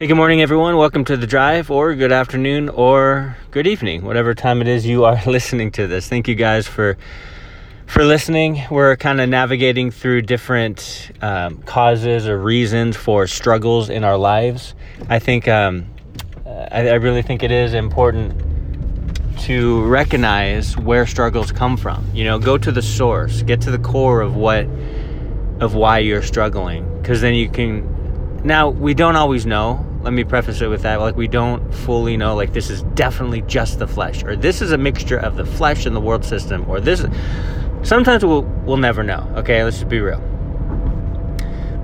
Hey, good morning, everyone. Welcome to the drive, or good afternoon, or good evening, whatever time it is you are listening to this. Thank you guys for for listening. We're kind of navigating through different um, causes or reasons for struggles in our lives. I think um, I, I really think it is important to recognize where struggles come from. You know, go to the source, get to the core of what of why you're struggling, because then you can. Now we don't always know let me preface it with that. Like we don't fully know like this is definitely just the flesh or this is a mixture of the flesh and the world system or this sometimes we'll we'll never know okay? Let's just be real.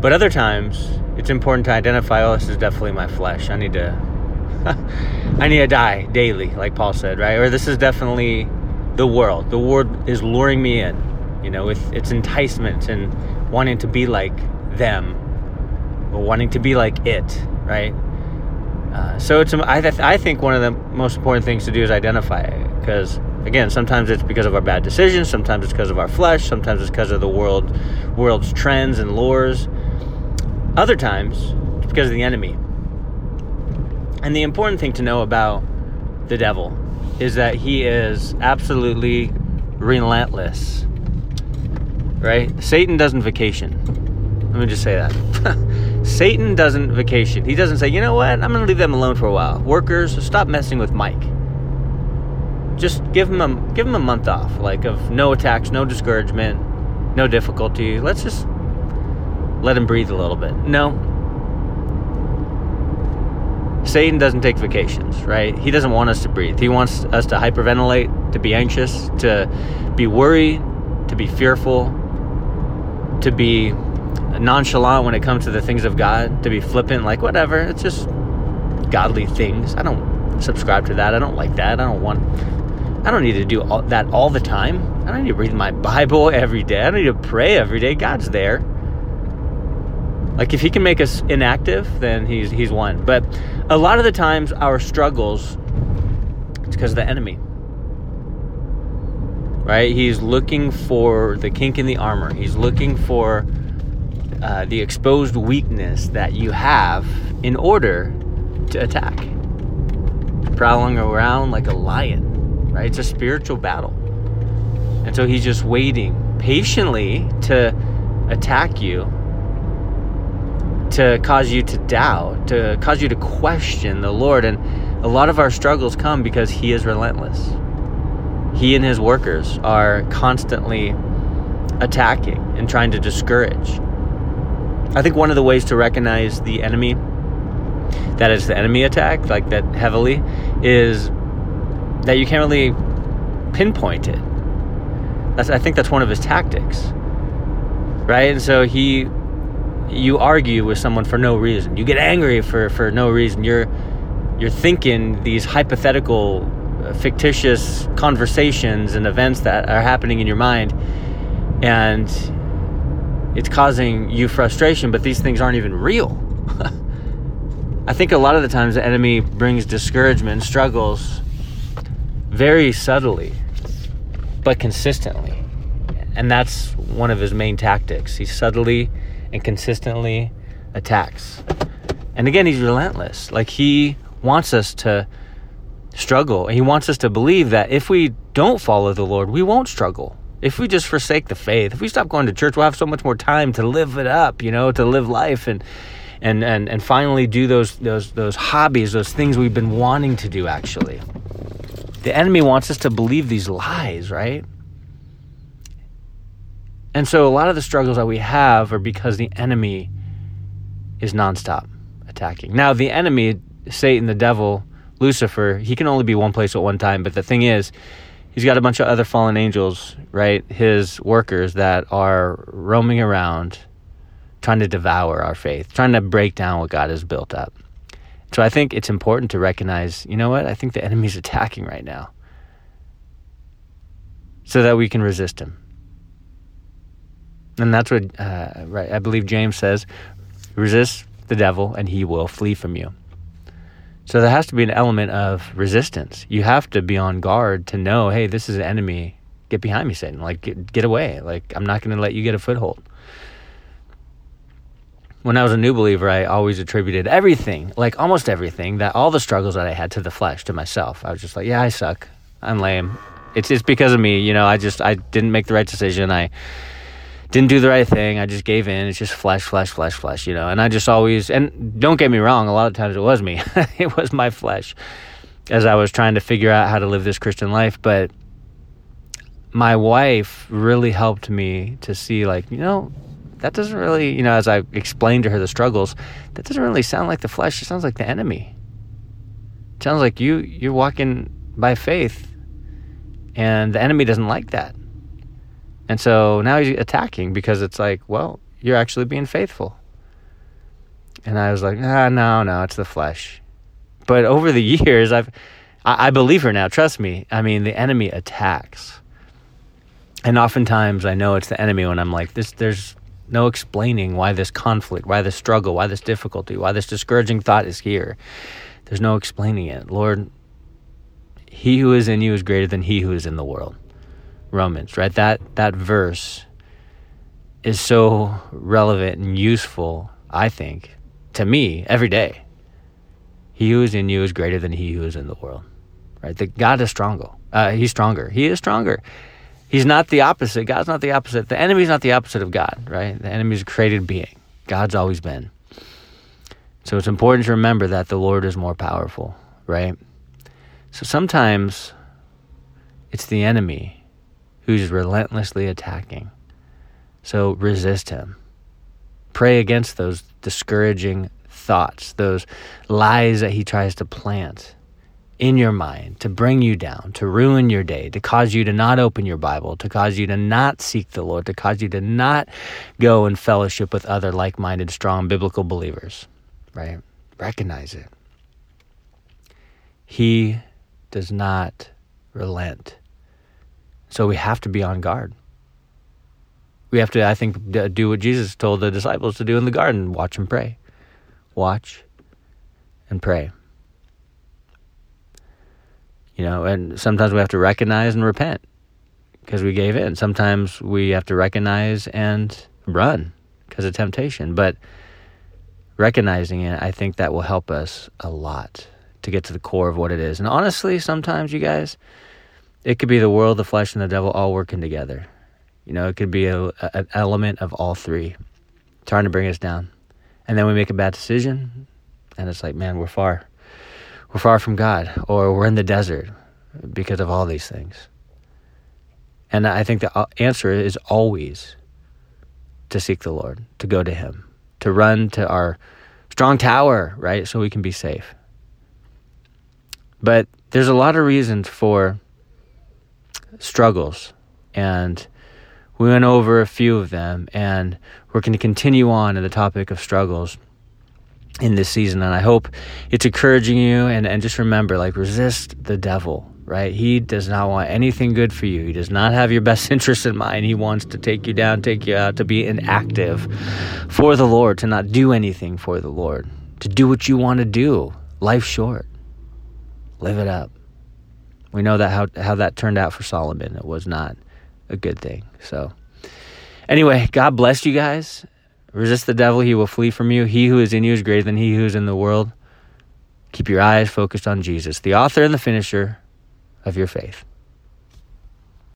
But other times it's important to identify oh this is definitely my flesh. I need to i need to die daily like paul said right? Or this is definitely the world. The world is luring me in you know with its enticement and wanting to be like them or wanting to be like it right uh, so it's I, th- I think one of the most important things to do is identify it because again sometimes it's because of our bad decisions sometimes it's because of our flesh sometimes it's because of the world world's trends and lures. Other times it's because of the enemy. And the important thing to know about the devil is that he is absolutely relentless right? Satan doesn't vacation. Let me just say that Satan doesn't vacation. He doesn't say, you know what, I'm going to leave them alone for a while. Workers, stop messing with Mike. Just give him a give him a month off, like of no attacks, no discouragement, no difficulty. Let's just let him breathe a little bit. No. Satan doesn't take vacations, right? He doesn't want us to breathe. He wants us to hyperventilate, to be anxious, to be worried, to be fearful, to be nonchalant when it comes to the things of God, to be flippant, like whatever. It's just godly things. I don't subscribe to that. I don't like that. I don't want. I don't need to do all, that all the time. I don't need to read my Bible every day. I don't need to pray every day. God's there. Like if He can make us inactive, then He's He's won. But a lot of the times, our struggles, it's because of the enemy. Right? He's looking for the kink in the armor. He's looking for uh, the exposed weakness that you have in order to attack. Prowling around like a lion, right? It's a spiritual battle. And so he's just waiting patiently to attack you, to cause you to doubt, to cause you to question the Lord. And a lot of our struggles come because he is relentless. He and his workers are constantly attacking and trying to discourage. I think one of the ways to recognize the enemy that is the enemy attack, like that heavily, is that you can't really pinpoint it. That's I think that's one of his tactics. Right? And so he you argue with someone for no reason. You get angry for, for no reason. You're you're thinking these hypothetical uh, fictitious conversations and events that are happening in your mind and it's causing you frustration, but these things aren't even real. I think a lot of the times the enemy brings discouragement, struggles very subtly, but consistently. And that's one of his main tactics. He subtly and consistently attacks. And again, he's relentless. Like he wants us to struggle. He wants us to believe that if we don't follow the Lord, we won't struggle if we just forsake the faith, if we stop going to church, we'll have so much more time to live it up, you know, to live life and and and and finally do those those those hobbies, those things we've been wanting to do actually. The enemy wants us to believe these lies, right? And so a lot of the struggles that we have are because the enemy is nonstop attacking. Now, the enemy, Satan, the devil, Lucifer, he can only be one place at one time, but the thing is, he's got a bunch of other fallen angels, right? His workers that are roaming around trying to devour our faith, trying to break down what God has built up. So I think it's important to recognize, you know what? I think the enemy's attacking right now. So that we can resist him. And that's what uh, right I believe James says, resist the devil and he will flee from you. So there has to be an element of resistance. You have to be on guard to know, hey, this is an enemy. Get behind me, Satan. Like, get, get away. Like, I'm not going to let you get a foothold. when I was a new believer, I always attributed everything, like almost everything, that all the struggles that I had to the flesh, to myself. I was just like, yeah, I suck. I'm lame. It's it's because of me, you know. I just I didn't make the right decision. I didn't do the right thing. I just gave in. It's just flesh, flesh, flesh, flesh, you know. And I just always and don't get me wrong, a lot of times it was me. it was my flesh as I was trying to figure out how to live this Christian life, but my wife really helped me to see like, you know, that doesn't really, you know, as I explained to her the struggles, that doesn't really sound like the flesh. It sounds like the enemy. It sounds like you you're walking by faith, and the enemy doesn't like that. And so now he's attacking because it's like, well, you're actually being faithful. And I was like, ah, no, no, it's the flesh. But over the years, I've, I, I believe her now. Trust me. I mean, the enemy attacks, and oftentimes I know it's the enemy when I'm like, this. There's no explaining why this conflict, why this struggle, why this difficulty, why this discouraging thought is here. There's no explaining it. Lord, he who is in you is greater than he who is in the world. Romans, right? That that verse is so relevant and useful, I think, to me every day. He who is in you is greater than he who is in the world. Right? That God is stronger. Uh, he's stronger. He is stronger. He's not the opposite. God's not the opposite. The enemy's not the opposite of God, right? The enemy's a created being. God's always been. So it's important to remember that the Lord is more powerful, right? So sometimes it's the enemy who's relentlessly attacking. So resist him. Pray against those discouraging thoughts, those lies that he tries to plant in your mind to bring you down, to ruin your day, to cause you to not open your Bible, to cause you to not seek the Lord, to cause you to not go and fellowship with other like minded, strong biblical believers, right? Recognize it. He does not relent. So we have to be on guard. We have to, I think, do what Jesus told the disciples to do in the garden watch and pray. Watch and pray. You know, and sometimes we have to recognize and repent because we gave in. Sometimes we have to recognize and run because of temptation. But recognizing it, I think that will help us a lot to get to the core of what it is. And honestly, sometimes, you guys, it could be the world, the flesh, and the devil all working together. You know, it could be a, a, an element of all three trying to bring us down. And then we make a bad decision, and it's like, man, we're far we're far from God or we're in the desert because of all these things. And I think the uh, answer is always to seek the Lord, to go to Him, to run to our strong tower, right? So we can be safe. But there's a lot of reasons for struggles. And we went over a few of them. And we're going to continue on in the topic of struggles in this season. And I hope it's encouraging you. And, and just remember, like, resist the devil, right? He does not want anything good for you. He does not have your best interest in mind. He wants to take you down, take you out, to be inactive for the Lord, to not do anything for the Lord, to do what you want to do. Life's short. Live it up. We know that how, how that turned out for Solomon. It was not a good thing. So, anyway, God bless you guys. Resist the devil, he will flee from you. He who is in you is greater than he who is in the world. Keep your eyes focused on Jesus, the author and the finisher of your faith.